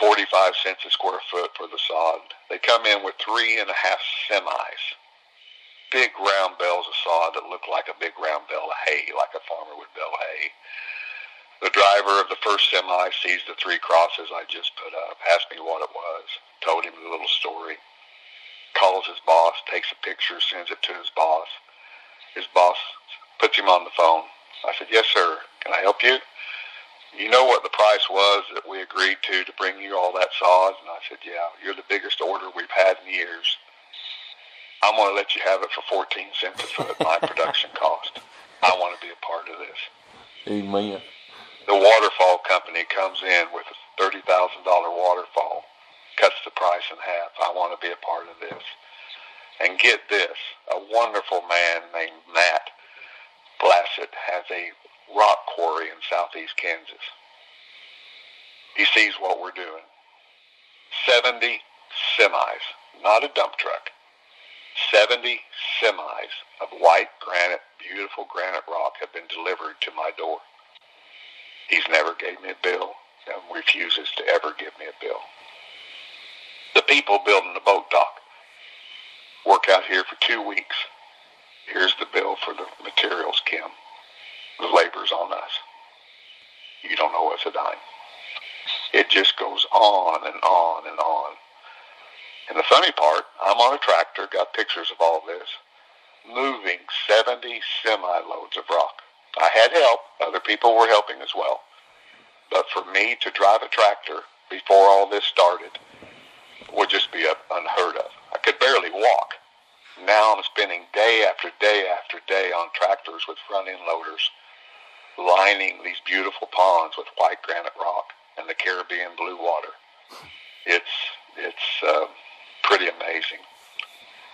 45 cents a square foot for the sod. They come in with three and a half semis. Big round bales of sod that look like a big round bale of hay, like a farmer would bale hay. The driver of the first semi sees the three crosses I just put up, asked me what it was, told him the little story, calls his boss, takes a picture, sends it to his boss. His boss puts him on the phone. I said, yes, sir. Can I help you? You know what the price was that we agreed to to bring you all that sod? And I said, yeah, you're the biggest order we've had in years. I'm going to let you have it for 14 cents a foot, my production cost. I want to be a part of this. Amen. The waterfall company comes in with a $30,000 waterfall, cuts the price in half. I want to be a part of this. And get this, a wonderful man named Matt Blassett has a rock quarry in southeast Kansas. He sees what we're doing. 70 semis, not a dump truck. 70 semis of white granite, beautiful granite rock have been delivered to my door. He's never gave me a bill and refuses to ever give me a bill. The people building the boat dock work out here for two weeks. Here's the bill for the materials, Kim. The labor's on us. You don't know what's a dime. It just goes on and on and on. And the funny part, I'm on a tractor, got pictures of all this, moving 70 semi-loads of rock. I had help. Other people were helping as well. But for me to drive a tractor before all this started would just be unheard of. I could barely walk. Now I'm spending day after day after day on tractors with front-end loaders lining these beautiful ponds with white granite rock and the Caribbean blue water. It's it's uh, pretty amazing.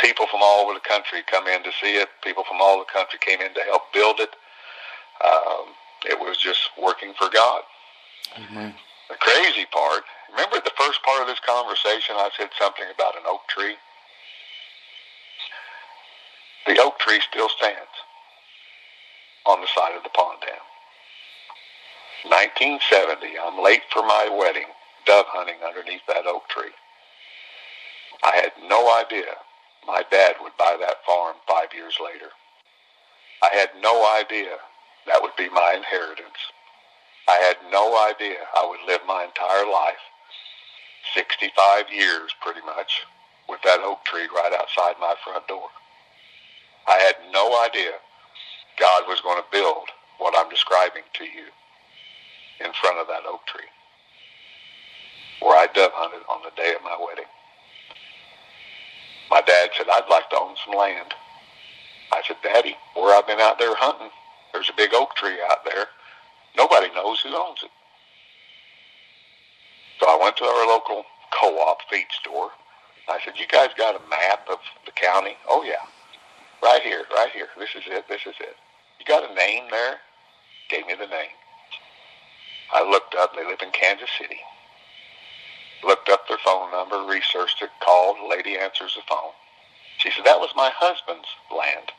People from all over the country come in to see it. People from all the country came in to help build it. Um, it was just working for God. Mm-hmm. The crazy part, remember the first part of this conversation, I said something about an oak tree. The oak tree still stands on the side of the pond dam. 1970, I'm late for my wedding, dove hunting underneath that oak tree. I had no idea my dad would buy that farm five years later. I had no idea that would be my inheritance. I had no idea I would live my entire life, 65 years pretty much, with that oak tree right outside my front door. I had no idea God was going to build what I'm describing to you in front of that oak tree where I dove hunted on the day of my wedding. My dad said, I'd like to own some land. I said, Daddy, where I've been out there hunting, there's a big oak tree out there. Nobody knows who owns it. So I went to our local co-op feed store. I said, you guys got a map of the county? Oh, yeah. Right here, right here. This is it, this is it. You got a name there? Gave me the name. I looked up, they live in Kansas City. Looked up their phone number, researched it, called, the lady answers the phone. She said, that was my husband's land.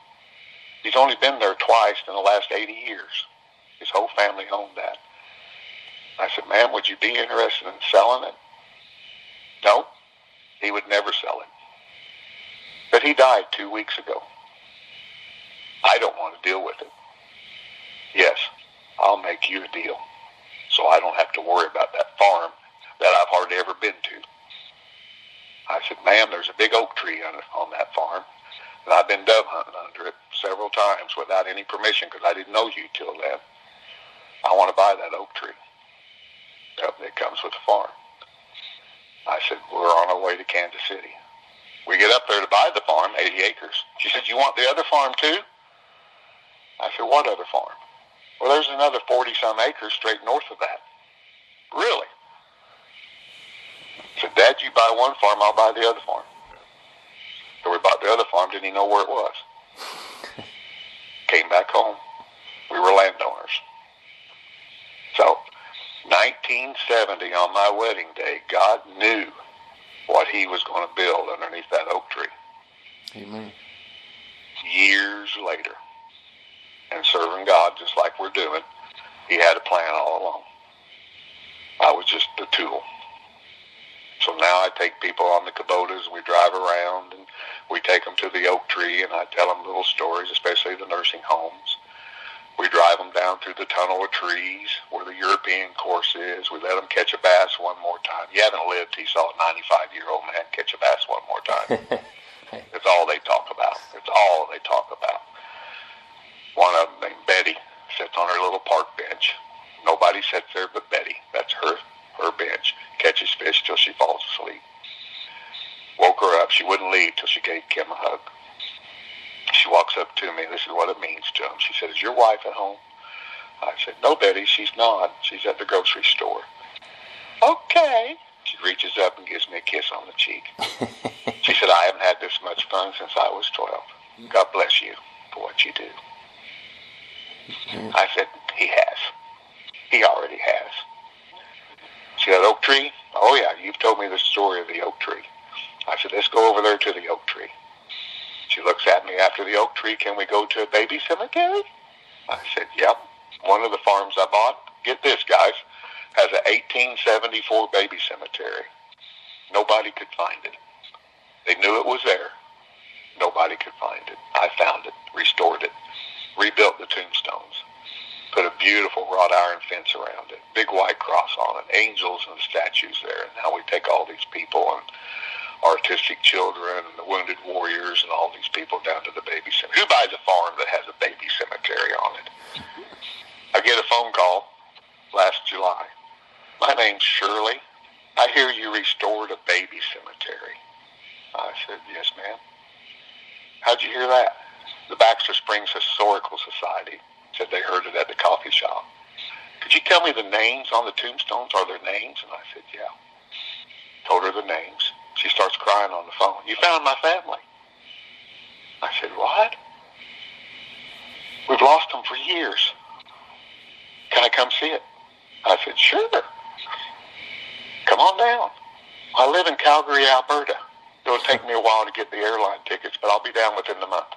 He's only been there twice in the last 80 years. His whole family owned that. I said, ma'am, would you be interested in selling it? No, he would never sell it. But he died two weeks ago. I don't want to deal with it. Yes, I'll make you a deal so I don't have to worry about that farm that I've hardly ever been to. I said, ma'am, there's a big oak tree on, on that farm, and I've been dove hunting under it several times without any permission because I didn't know you till then. I want to buy that oak tree. It comes with the farm. I said, we're on our way to Kansas City. We get up there to buy the farm, 80 acres. She said, you want the other farm too? I said, what other farm? Well, there's another 40 some acres straight north of that. Really? I said, Dad, you buy one farm, I'll buy the other farm. So we bought the other farm, didn't even know where it was. Came back home. We were landowners. So, 1970 on my wedding day, God knew what he was going to build underneath that oak tree. Amen. Years later, and serving God just like we're doing, he had a plan all along. I was just the tool. Take people on the Kubotas. We drive around and we take them to the oak tree, and I tell them little stories, especially the nursing homes. We drive them down through the tunnel of trees where the European course is. We let them catch a bass one more time. You haven't lived till you saw a 95-year-old man catch a bass one more time. It's all they talk about. It's all they talk about. One of them named Betty sits on her little park bench. Nobody sits there but Betty. That's her her bench. Catches fish till she falls asleep. Woke her up. She wouldn't leave till she gave Kim a hug. She walks up to me. This is what it means to him. She said, "Is your wife at home?" I said, "No, Betty. She's not. She's at the grocery store." Okay. She reaches up and gives me a kiss on the cheek. she said, "I haven't had this much fun since I was 12. God bless you for what you do." Mm-hmm. I said, "He has. He already has." See that oak tree? Oh yeah, you've told me the story of the oak tree. I said, let's go over there to the oak tree. She looks at me after the oak tree. Can we go to a baby cemetery? I said, yep. One of the farms I bought, get this, guys, has an 1874 baby cemetery. Nobody could find it. They knew it was there. Nobody could find it. I found it, restored it, rebuilt the tombstones, put a beautiful wrought iron fence around it, big white cross on it, angels and statues there. And now we take all these people and artistic children and the wounded warriors and all these people down to the baby cemetery. Who buys a farm that has a baby cemetery on it? I get a phone call last July. My name's Shirley. I hear you restored a baby cemetery. I said, yes, ma'am. How'd you hear that? The Baxter Springs Historical Society said they heard it at the coffee shop. Could you tell me the names on the tombstones? Are there names? And I said, yeah. Told her the names. She starts crying on the phone. You found my family. I said, what? We've lost them for years. Can I come see it? I said, sure. Come on down. I live in Calgary, Alberta. It'll take me a while to get the airline tickets, but I'll be down within the month.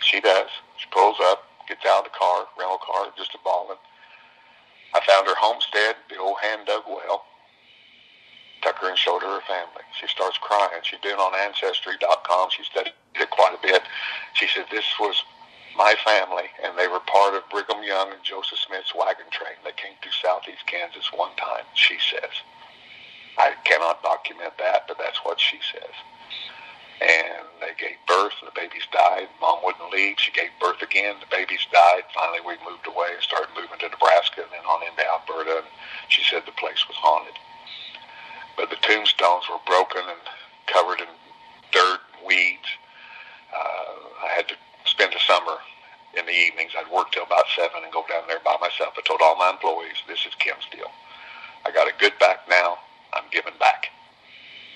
She does. She pulls up, gets out of the car, rental car, just a bawling. I found her homestead, the old hand dug well. Took her and showed her her family. She starts crying. She's been on Ancestry.com. She studied it quite a bit. She said, this was my family, and they were part of Brigham Young and Joseph Smith's wagon train that came through southeast Kansas one time, she says. I cannot document that, but that's what she says. And they gave birth, the babies died. Mom wouldn't leave. She gave birth again. The babies died. Finally, we moved away and started moving to Nebraska and then on into Alberta. And she said the place was haunted. But the tombstones were broken and covered in dirt and weeds. Uh, I had to spend the summer in the evenings. I'd work till about 7 and go down there by myself. I told all my employees, this is Kim's deal. I got a good back now. I'm giving back.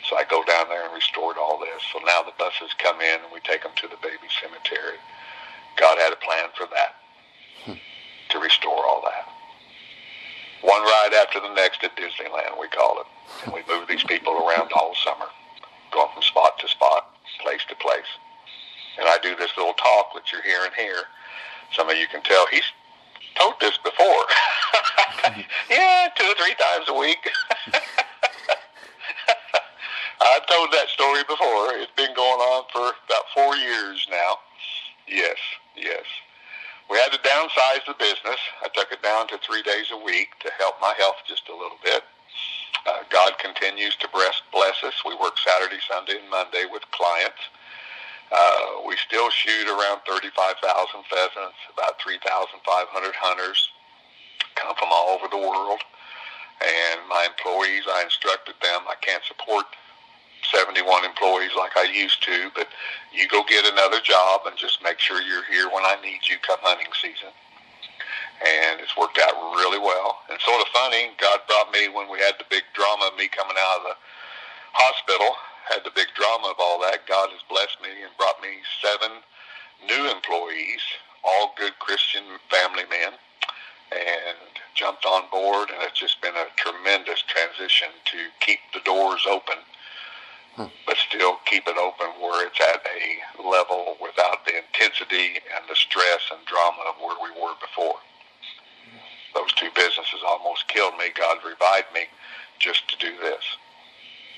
So I go down there and restored all this. So now the buses come in and we take them to the baby cemetery. God had a plan for that, hmm. to restore all that. One ride after the next at Disneyland, we call it. And we move these people around all summer, going from spot to spot, place to place. And I do this little talk that you're hearing here. Some of you can tell he's told this before. yeah, two or three times a week. I've told that story before. It's been going on for about four years now. Yes, yes. We had to downsize the business. I took it down to three days a week to help my health just a little bit. Uh, God continues to bless, us. We work Saturday, Sunday, and Monday with clients. Uh, we still shoot around 35,000 pheasants, about 3,500 hunters come from all over the world. And my employees, I instructed them, I can't support 71 employees like I used to, but you go get another job and just make sure you're here when I need you come hunting season. And it's worked out really well. And sort of funny, God brought me when we had the big drama of me coming out of the hospital, had the big drama of all that. God has blessed me and brought me seven new employees, all good Christian family men, and jumped on board. And it's just been a tremendous transition to keep the doors open but still keep it open where it's at a level without the intensity and the stress and drama of where we were before. Those two businesses almost killed me. God revived me just to do this.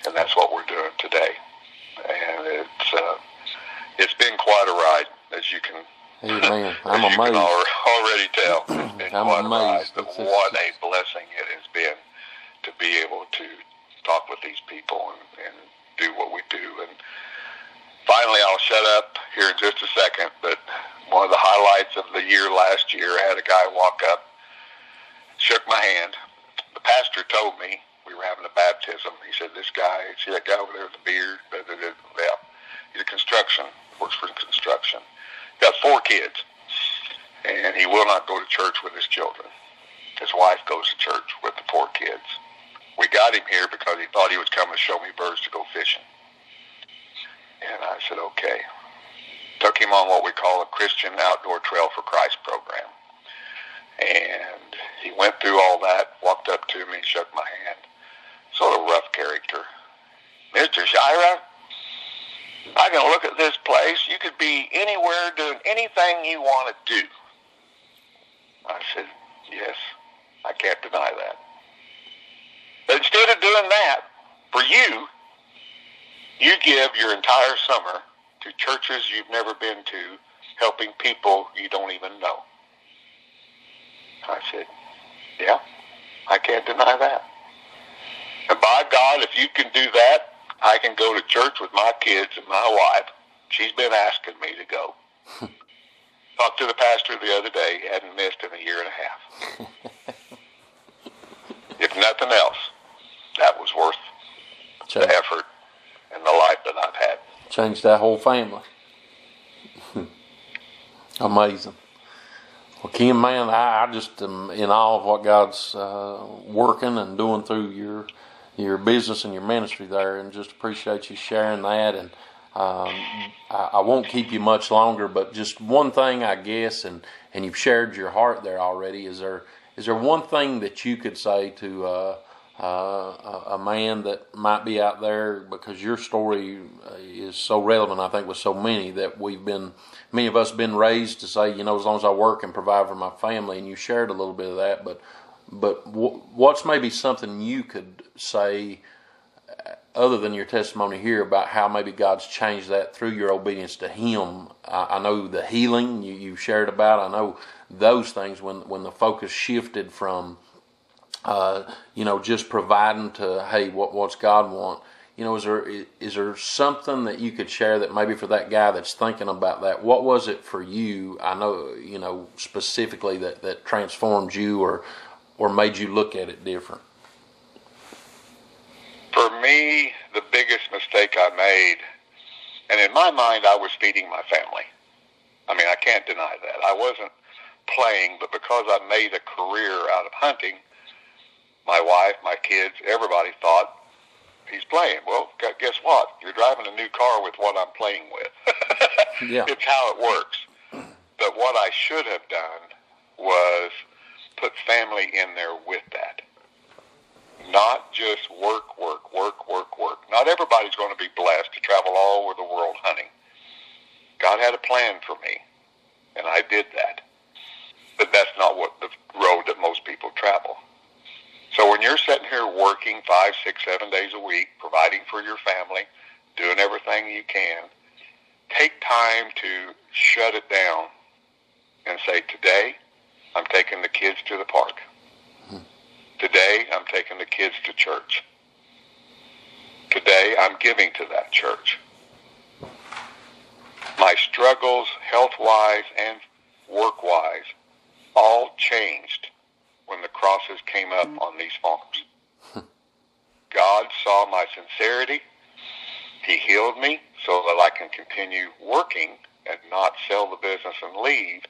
and that's what we're doing today. And it's uh, it's been quite a ride, as you can. Amen. I'm as you amazed. can already tell. It's been I'm quite amazed. a ride, but what a blessing it has been to be able to talk with these people and, and do what we do. And finally, I'll shut up here in just a second. But one of the highlights of the year last year, I had a guy walk up, shook my hand. The pastor told me we were having a baptism. He said, "This guy, see that guy over there with the beard? Blah. He's a construction, works for construction. Got four kids, and he will not go to church with his children. His wife goes to church with the four kids. We got him here because he thought he was coming to show me birds to go fishing. And I said, okay. Took him on what we call a Christian Outdoor Trail for Christ program. And he went through all that, walked up to me, shook my hand. Sort of rough character. Mr. Shira, I can look at this place. You could be anywhere doing anything you want to do. I said, yes, I can't deny that. But instead of doing that, for you, you give your entire summer to churches you've never been to, helping people you don't even know. I said, yeah, I can't deny that. And by God, if you can do that, I can go to church with my kids and my wife. She's been asking me to go. Talked to the pastor the other day. Hadn't missed in a year and a half. if nothing else, that was worth the effort and the life that I've had. changed that whole family. Amazing. Well, Kim, man, I, I just am in awe of what God's uh, working and doing through your your business and your ministry there, and just appreciate you sharing that. And um, I, I won't keep you much longer, but just one thing, I guess, and and you've shared your heart there already. Is there is there one thing that you could say to uh, uh, a, a man that might be out there because your story uh, is so relevant, I think, with so many that we've been, many of us been raised to say, you know, as long as I work and provide for my family, and you shared a little bit of that, but, but w- what's maybe something you could say uh, other than your testimony here about how maybe God's changed that through your obedience to Him? I, I know the healing you, you shared about. I know those things when when the focus shifted from uh, you know, just providing to, hey, what what's God want? You know, is there is there something that you could share that maybe for that guy that's thinking about that? What was it for you? I know, you know, specifically that that transformed you or or made you look at it different. For me, the biggest mistake I made, and in my mind, I was feeding my family. I mean, I can't deny that. I wasn't playing, but because I made a career out of hunting, my wife, my kids, everybody thought he's playing. Well, guess what? You're driving a new car with what I'm playing with. Yeah. It's how it works. But what I should have done was put family in there with that. Not just work, work, work, work, work. Not everybody's going to be blessed to travel all over the world hunting. God had a plan for me, and I did that. But that's not what the road that most people travel. So when you're sitting here working five, six, seven days a week, providing for your family, doing everything you can, take time to shut it down and say, today I'm taking the kids to the park. Today I'm taking the kids to church. Today I'm giving to that church. My struggles, health-wise and work-wise, all changed when the crosses came up on these farms. God saw my sincerity. He healed me so that I can continue working and not sell the business and leave,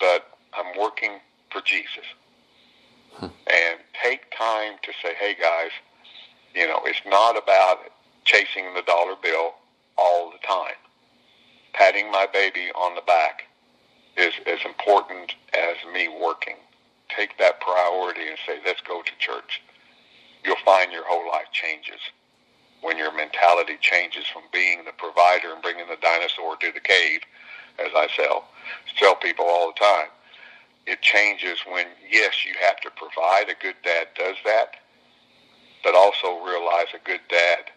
but I'm working for Jesus. and take time to say, hey guys, you know, it's not about chasing the dollar bill all the time. Patting my baby on the back is as important as me working take that priority and say, let's go to church, you'll find your whole life changes when your mentality changes from being the provider and bringing the dinosaur to the cave, as I sell, tell people all the time. It changes when, yes, you have to provide. A good dad does that, but also realize a good dad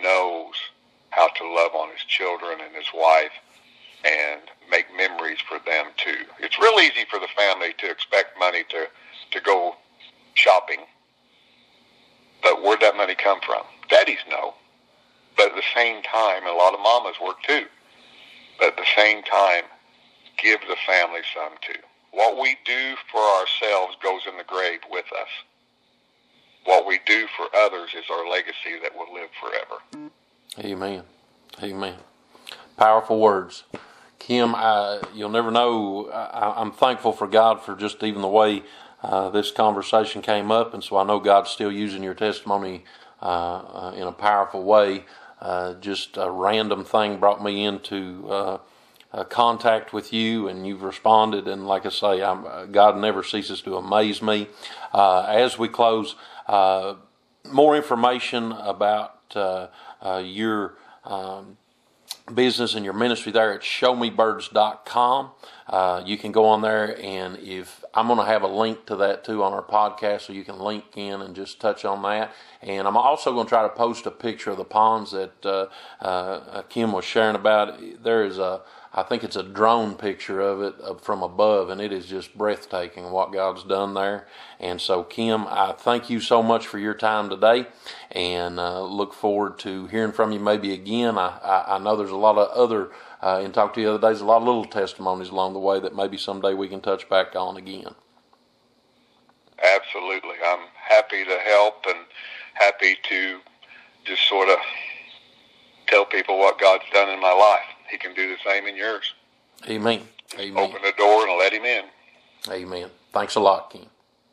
knows how to love on his children and his wife and make memories for them too. It's real easy for the family to expect money to, to go shopping. But where'd that money come from? Daddies know. But at the same time, a lot of mamas work too. But at the same time, give the family some too. What we do for ourselves goes in the grave with us. What we do for others is our legacy that will live forever. Amen. Amen. Powerful words. Kim, I, you'll never know. I, am thankful for God for just even the way uh, this conversation came up, and so I know God's still using your testimony uh, uh, in a powerful way. Uh, just a random thing brought me into uh, contact with you, and you've responded. And like I say, I'm, God never ceases to amaze me. as we close, more information about your um, business and your ministry there at showmebirds.com. Uh, you can go on there, and if I'm going to have a link to that too on our podcast, so you can link in and just touch on that. And I'm also going to try to post a picture of the ponds that uh, uh, Kim was sharing about. There is a I think it's a drone picture of it uh, from above, and it is just breathtaking what God's done there. And so, Kim, I thank you so much for your time today, and uh, look forward to hearing from you maybe again. I, I, I know there's a lot of other, uh, and talked to you the other days, a lot of little testimonies along the way that maybe someday we can touch back on again. Absolutely. I'm happy to help and happy to just sort of tell people what God's done in my life he can do the same in yours. Amen. Amen. Open the door and let him in. Amen. Thanks a lot, Ken.